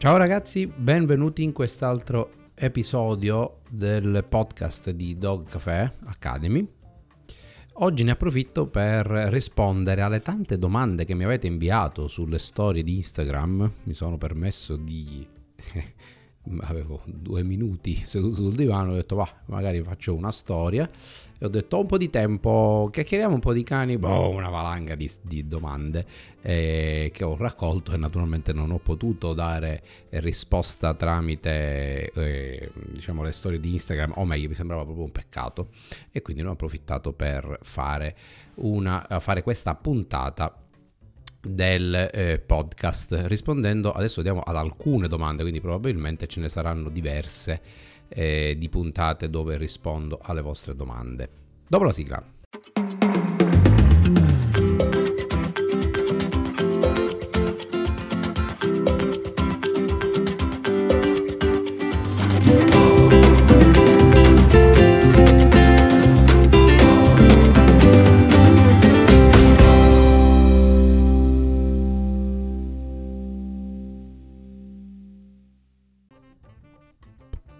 Ciao ragazzi, benvenuti in quest'altro episodio del podcast di Dog Café Academy. Oggi ne approfitto per rispondere alle tante domande che mi avete inviato sulle storie di Instagram. Mi sono permesso di avevo due minuti seduto sul divano, ho detto va, magari faccio una storia. E ho detto ho un po' di tempo, chiacchieriamo un po' di cani, boh, una valanga di, di domande eh, che ho raccolto e naturalmente non ho potuto dare risposta tramite eh, diciamo le storie di Instagram, o meglio mi sembrava proprio un peccato. E quindi ne ho approfittato per fare, una, fare questa puntata del eh, podcast. Rispondendo adesso andiamo ad alcune domande quindi probabilmente ce ne saranno diverse eh, di puntate dove rispondo alle vostre domande. Dopo la sigla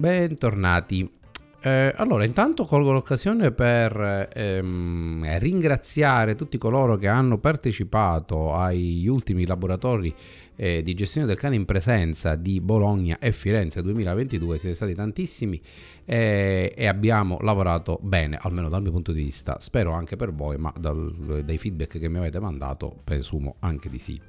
Bentornati. Eh, allora, intanto colgo l'occasione per ehm, ringraziare tutti coloro che hanno partecipato agli ultimi laboratori eh, di gestione del cane in presenza di Bologna e Firenze 2022. Siete stati tantissimi eh, e abbiamo lavorato bene, almeno dal mio punto di vista. Spero anche per voi, ma dal, dai feedback che mi avete mandato, presumo anche di sì.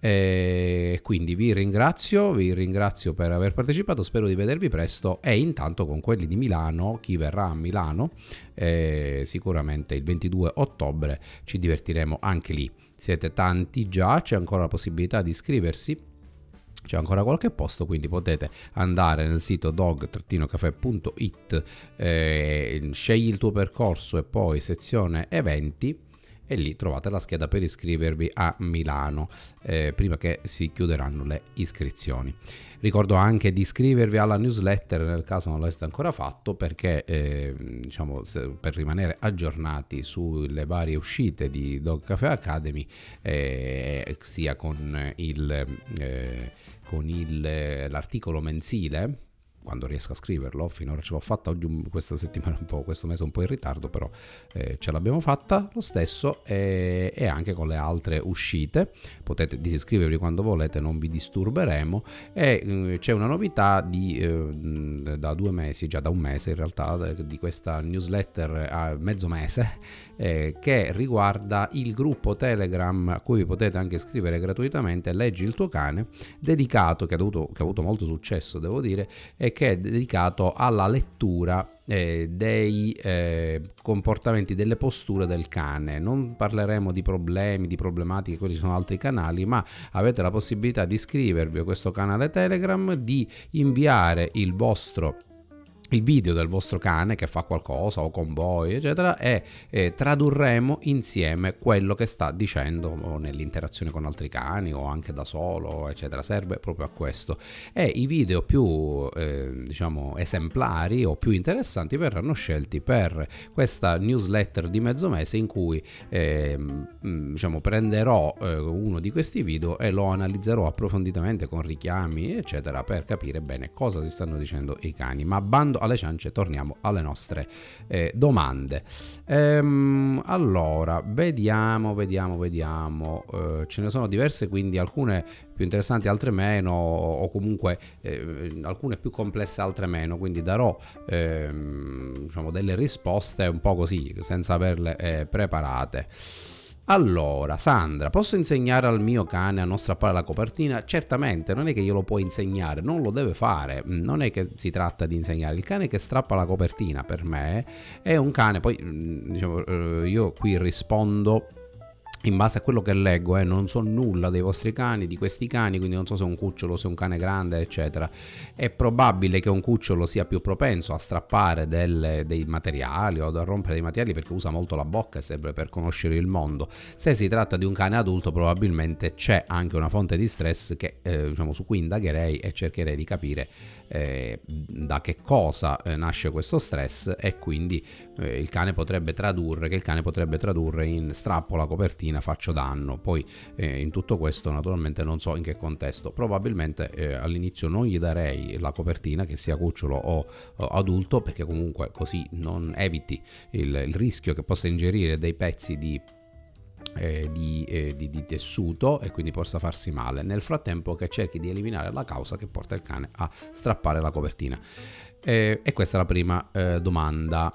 E quindi vi ringrazio, vi ringrazio per aver partecipato, spero di vedervi presto e intanto con quelli di Milano, chi verrà a Milano, eh, sicuramente il 22 ottobre ci divertiremo anche lì. Siete tanti già, c'è ancora la possibilità di iscriversi c'è ancora qualche posto, quindi potete andare nel sito dog-caffè.it, eh, scegli il tuo percorso e poi sezione eventi e lì trovate la scheda per iscrivervi a Milano eh, prima che si chiuderanno le iscrizioni. Ricordo anche di iscrivervi alla newsletter nel caso non l'aveste ancora fatto perché eh, diciamo per rimanere aggiornati sulle varie uscite di Dog Cafe Academy eh, sia con, il, eh, con il, l'articolo mensile quando riesco a scriverlo, finora ce l'ho fatta, oggi questa settimana un po', questo mese un po' in ritardo, però eh, ce l'abbiamo fatta lo stesso e, e, anche con le altre uscite, potete disiscrivervi quando volete, non vi disturberemo. E eh, c'è una novità di, eh, da due mesi, già da un mese in realtà, di questa newsletter a mezzo mese eh, che riguarda il gruppo Telegram a cui potete anche scrivere gratuitamente, leggi il tuo cane, dedicato, che ha, avuto, che ha avuto molto successo devo dire, e che è dedicato alla lettura eh, dei eh, comportamenti, delle posture del cane. Non parleremo di problemi, di problematiche, quelli sono altri canali, ma avete la possibilità di iscrivervi a questo canale Telegram, di inviare il vostro il video del vostro cane che fa qualcosa o con voi, eccetera, e eh, tradurremo insieme quello che sta dicendo nell'interazione con altri cani o anche da solo, eccetera. Serve proprio a questo. E i video più, eh, diciamo, esemplari o più interessanti verranno scelti per questa newsletter di mezzo mese in cui, eh, diciamo, prenderò eh, uno di questi video e lo analizzerò approfonditamente con richiami, eccetera, per capire bene cosa si stanno dicendo i cani. Ma bando tornando alle ciance, torniamo alle nostre eh, domande. Ehm, allora, vediamo, vediamo, vediamo. Eh, ce ne sono diverse, quindi alcune più interessanti, altre meno, o comunque eh, alcune più complesse, altre meno. Quindi darò ehm, diciamo, delle risposte un po' così, senza averle eh, preparate. Allora, Sandra, posso insegnare al mio cane a non strappare la copertina? Certamente, non è che glielo puoi insegnare, non lo deve fare. Non è che si tratta di insegnare. Il cane che strappa la copertina per me è un cane, poi mm, diciamo, eh, io qui rispondo in base a quello che leggo, eh, non so nulla dei vostri cani, di questi cani, quindi non so se è un cucciolo, se è un cane grande, eccetera. È probabile che un cucciolo sia più propenso a strappare delle, dei materiali o a rompere dei materiali perché usa molto la bocca e serve per conoscere il mondo. Se si tratta di un cane adulto, probabilmente c'è anche una fonte di stress che, eh, diciamo, su cui indagherei e cercherei di capire eh, da che cosa eh, nasce questo stress e quindi eh, il cane potrebbe tradurre, che il cane potrebbe tradurre in strappo la copertina macchina faccio danno. Poi eh, in tutto questo naturalmente non so in che contesto. Probabilmente eh, all'inizio non gli darei la copertina che sia cucciolo o, o adulto perché comunque così non eviti il, il rischio che possa ingerire dei pezzi di eh, di, eh, di, di, tessuto e quindi possa farsi male. Nel frattempo che cerchi di eliminare la causa che porta il cane a strappare la copertina. Eh, e questa è la prima eh, domanda.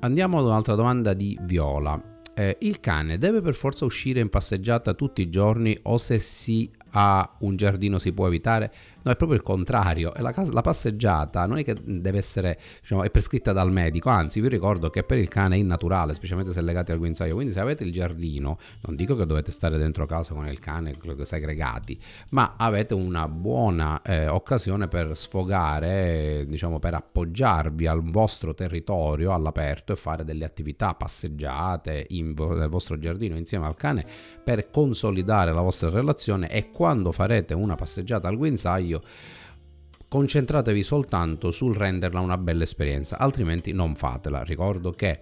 Andiamo ad un'altra domanda di Viola eh, il cane deve per forza uscire in passeggiata tutti i giorni o se si ha un giardino si può evitare? No, è proprio il contrario. La, la passeggiata non è che deve essere, diciamo, è prescritta dal medico, anzi vi ricordo che per il cane è innaturale, specialmente se legati al guinzaglio. Quindi se avete il giardino, non dico che dovete stare dentro casa con il cane segregati, ma avete una buona eh, occasione per sfogare, diciamo, per appoggiarvi al vostro territorio all'aperto e fare delle attività passeggiate in, nel vostro giardino insieme al cane per consolidare la vostra relazione e quando farete una passeggiata al guinzaglio concentratevi soltanto sul renderla una bella esperienza, altrimenti non fatela. Ricordo che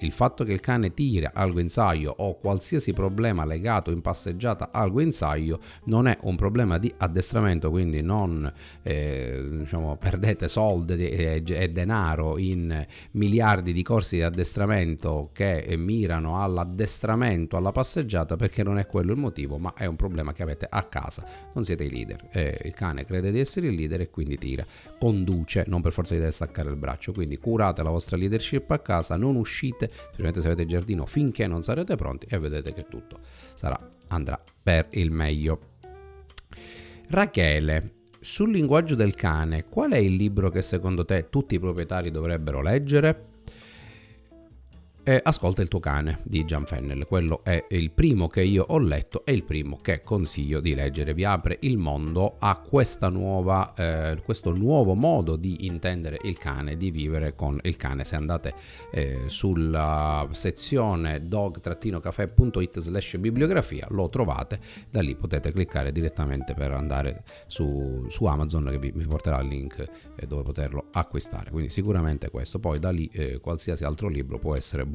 il fatto che il cane tira al guinzaglio o qualsiasi problema legato in passeggiata al guinzaglio non è un problema di addestramento, quindi non eh, diciamo, perdete soldi e, denaro in miliardi di corsi di addestramento che mirano all'addestramento, alla passeggiata, perché non è quello il motivo, ma è un problema che avete a casa. Non siete i leader. Eh, il cane crede di essere il leader e quindi tira, conduce, non per forza di deve staccare il braccio. Quindi curate la vostra leadership a casa, non uscite niente, se avete giardino, finché non sarete pronti e vedete che tutto sarà, andrà per il meglio. Rachele, sul linguaggio del cane, qual è il libro che secondo te tutti i proprietari dovrebbero leggere? Eh, Ascolta il tuo cane di Gian Fennel. Quello è il primo che io ho letto e il primo che consiglio di leggere. Vi apre il mondo a nuova, eh, questo nuovo modo di intendere il cane, di vivere con il cane. Se andate eh, sulla sezione dog-caffè.it slash bibliografia lo trovate, da lì potete cliccare direttamente per andare su, su Amazon che vi, vi, porterà il link eh, dove poterlo acquistare. Quindi sicuramente questo. Poi da lì eh, qualsiasi altro libro può essere buono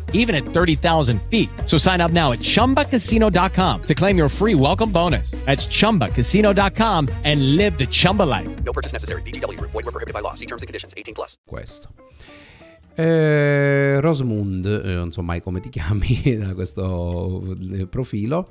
even at 30,000 feet. So sign up now at ChumbaCasino.com to claim your free welcome bonus. That's ChumbaCasino.com and live the Chumba life. No purchase necessary. BGW. Void were prohibited by law. See terms and conditions. 18 plus. Questo. Eh, Rosamund, eh, non so mai come ti chiami da questo eh, profilo.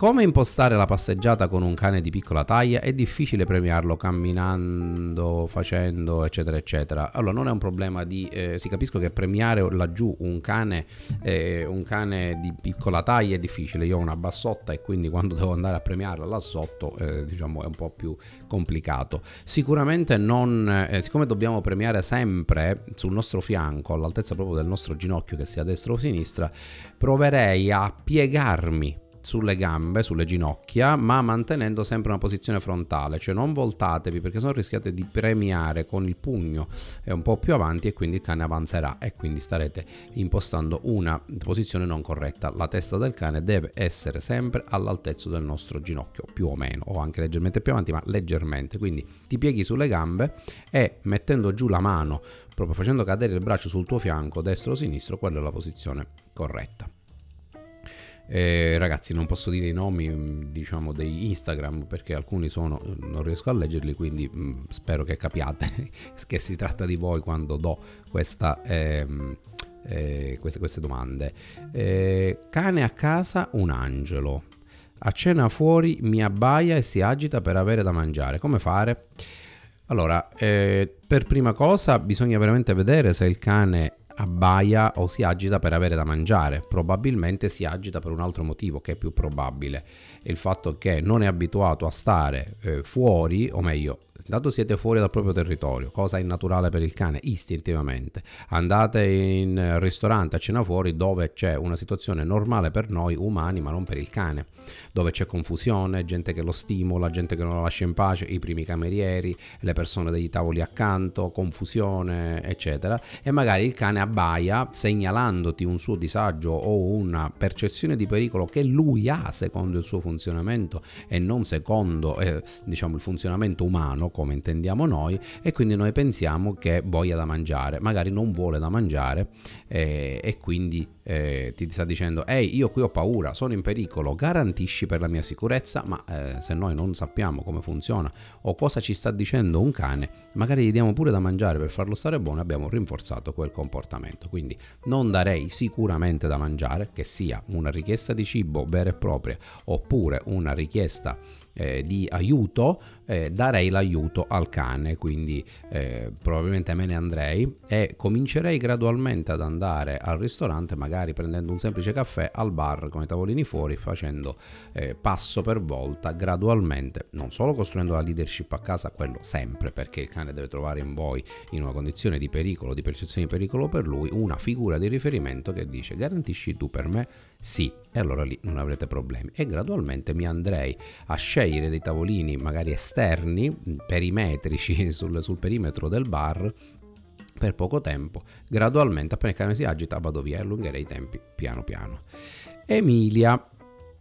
Come impostare la passeggiata con un cane di piccola taglia? È difficile premiarlo camminando, facendo, eccetera, eccetera. Allora, non è un problema di... Eh, si capisco che premiare laggiù un cane, eh, un cane di piccola taglia è difficile. Io ho una bassotta e quindi quando devo andare a premiarla là sotto, eh, diciamo, è un po' più complicato. Sicuramente non... Eh, siccome dobbiamo premiare sempre sul nostro fianco, all'altezza proprio del nostro ginocchio, che sia destra o sinistra, proverei a piegarmi sulle gambe, sulle ginocchia, ma mantenendo sempre una posizione frontale, cioè non voltatevi perché sennò rischiate di premiare con il pugno e un po' più avanti e quindi il cane avanzerà e quindi starete impostando una posizione non corretta. La testa del cane deve essere sempre all'altezza del nostro ginocchio, più o meno, o anche leggermente più avanti, ma leggermente. Quindi ti pieghi sulle gambe e mettendo giù la mano, proprio facendo cadere il braccio sul tuo fianco, destro o sinistro, quella è la posizione corretta. Eh, ragazzi, non posso dire i nomi, mm, diciamo, dei Instagram perché alcuni sono, non riesco a leggerli, quindi mh, mm, spero che capiate che si tratta di voi quando do questa, ehm, eh, queste, queste, domande. Eh, cane a casa, un angelo. A cena fuori mi abbaia e si agita per avere da mangiare. Come fare? Allora, eh, per prima cosa bisogna veramente vedere se il cane abbaia o si agita per avere da mangiare, probabilmente si agita per un altro motivo che è più probabile, il fatto che non è abituato a stare eh, fuori, o meglio, Intanto siete fuori dal proprio territorio, cosa innaturale per il cane, istintivamente. Andate in ristorante a cena fuori dove c'è una situazione normale per noi umani, ma non per il cane, dove c'è confusione, gente che lo stimola, gente che non lo lascia in pace, i primi camerieri, le persone degli tavoli accanto, confusione, eccetera. E magari il cane abbaia segnalandoti un suo disagio o una percezione di pericolo che lui ha secondo il suo funzionamento e non secondo eh, diciamo il funzionamento umano come intendiamo noi e quindi noi pensiamo che voglia da mangiare, magari non vuole da mangiare eh, e quindi eh, ti sta dicendo ehi io qui ho paura, sono in pericolo, garantisci per la mia sicurezza, ma eh, se noi non sappiamo come funziona o cosa ci sta dicendo un cane, magari gli diamo pure da mangiare per farlo stare buono abbiamo rinforzato quel comportamento. Quindi non darei sicuramente da mangiare, che sia una richiesta di cibo vera e propria oppure una richiesta eh, di aiuto, eh, darei l'aiuto al cane, quindi eh, probabilmente me ne andrei e comincerei gradualmente ad andare al ristorante, magari prendendo un semplice caffè al bar con i tavolini fuori, facendo eh, passo per volta gradualmente, non solo costruendo la leadership a casa, quello sempre, perché il cane deve trovare in voi, in una condizione di pericolo, di percezione di pericolo per lui, una figura di riferimento che dice garantisci tu per me sì, e allora lì non avrete problemi. E gradualmente mi andrei a scegliere dei tavolini magari esterni, perimetrici sul, sul perimetro del bar per poco tempo, gradualmente appena il cane si agita vado via e allungherei i tempi piano piano. Emilia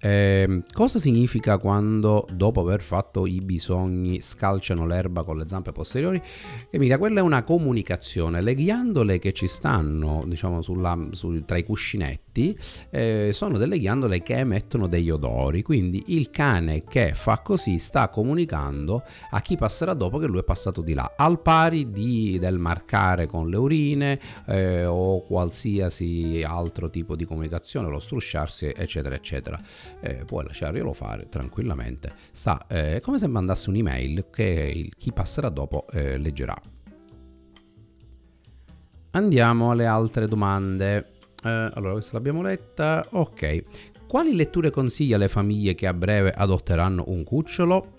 eh, cosa significa quando dopo aver fatto i bisogni scalciano l'erba con le zampe posteriori? Emilia, quella è una comunicazione. Le ghiandole che ci stanno, diciamo, sulla, su, tra i cuscinetti eh, sono delle ghiandole che emettono degli odori. Quindi il cane che fa così sta comunicando a chi passerà dopo che lui è passato di là, al pari di, del marcare con le urine eh, o qualsiasi altro tipo di comunicazione, lo strusciarsi, eccetera, eccetera eh, puoi lasciarglielo fare tranquillamente. Sta eh, come se mandasse un'email che il, chi passerà dopo eh, leggerà. Andiamo alle altre domande. Eh, allora, questa l'abbiamo letta. Ok. Quali letture consiglia alle famiglie che a breve adotteranno un cucciolo?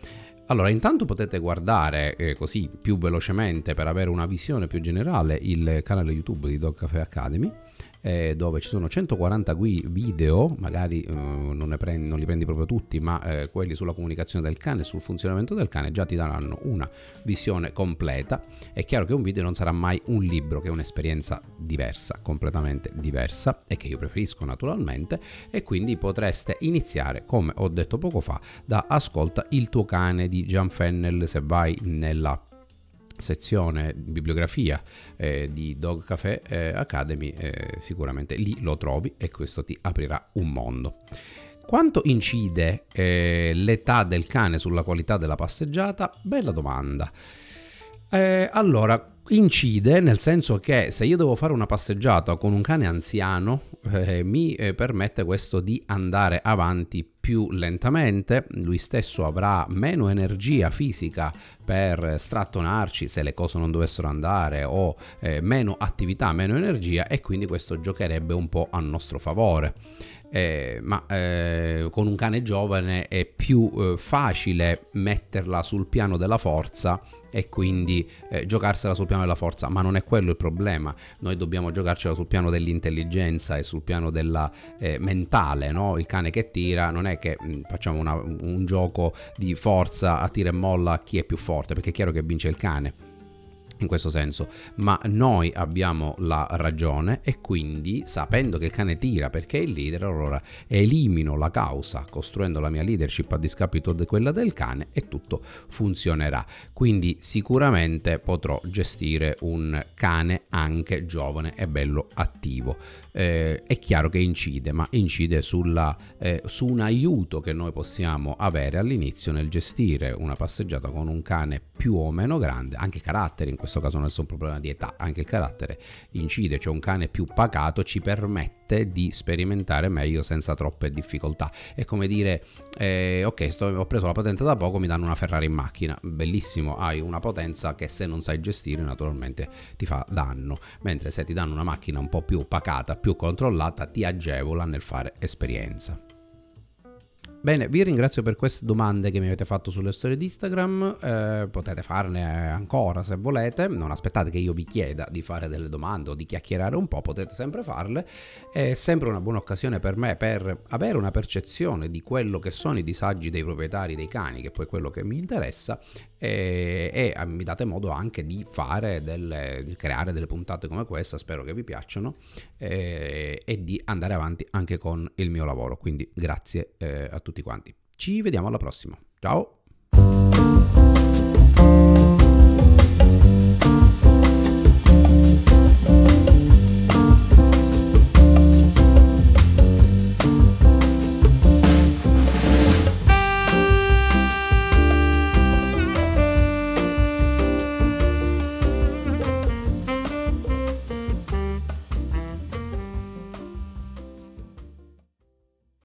Allora, intanto potete guardare eh, così più velocemente per avere una visione più generale il canale YouTube di Dog Cafe Academy eh, dove ci sono 140 video, magari eh, non, prendi, non, li prendi proprio tutti, ma eh, quelli sulla comunicazione del cane, sul funzionamento del cane, già ti daranno una visione completa. È chiaro che un video non sarà mai un libro, che è un'esperienza diversa, completamente diversa e che io preferisco naturalmente e quindi potreste iniziare, come ho detto poco fa, da Ascolta il tuo cane di Gian Fennel se vai nella sezione bibliografia eh, di Dog Café eh, Academy, eh, sicuramente lì lo trovi e questo ti aprirà un mondo. Quanto incide eh, l'età del cane sulla qualità della passeggiata? Bella domanda. Eh, allora, incide nel senso che se io devo fare una passeggiata con un cane anziano, eh, mi permette questo di andare avanti più lentamente, lui stesso avrà meno energia fisica per strattonarci se le cose non dovessero andare o eh, meno attività, meno energia e quindi questo giocherebbe un po' a nostro favore. Eh, ma eh, con un cane giovane è più eh, facile metterla sul piano della forza e quindi eh, giocarsela sul piano della forza, ma non è quello il problema. Noi dobbiamo giocarcela sul piano dell'intelligenza e sul piano della eh, mentale, no? Il cane che tira non è che mh, mm, facciamo una, un gioco di forza a tira e molla a chi è più forte, perché è chiaro che vince il cane in questo senso, ma noi abbiamo la ragione e quindi sapendo che il cane tira perché è il leader, allora elimino la causa costruendo la mia leadership a discapito di quella del cane e tutto funzionerà. Quindi sicuramente potrò gestire un cane anche giovane e bello attivo. Eh, è chiaro che incide, ma incide sulla, eh, su un aiuto che noi possiamo avere all'inizio nel gestire una passeggiata con un cane più o meno grande, anche carattere in questo caso non è solo un problema di età, anche il carattere incide, cioè un cane più pacato ci permette di sperimentare meglio senza troppe difficoltà. È come dire, eh, ok, sto, ho preso la patente da poco, mi danno una Ferrari in macchina, bellissimo, hai una potenza che se non sai gestire naturalmente ti fa danno, mentre se ti danno una macchina un po' più pacata, più controllata, ti agevola nel fare esperienza. Bene, vi ringrazio per queste domande che mi avete fatto sulle storie di Instagram, eh, potete farne ancora se volete, non aspettate che io vi chieda di fare delle domande o di chiacchierare un po', potete sempre farle, è sempre una buona occasione per me per avere una percezione di quello che sono i disagi dei proprietari dei cani, che è poi quello che mi interessa, e, e eh, mi date modo anche di fare delle, di creare delle puntate come questa, spero che vi piacciono, e, e di andare avanti anche con il mio lavoro, quindi grazie eh, a tutti tutti quanti. Ci vediamo alla prossima. Ciao!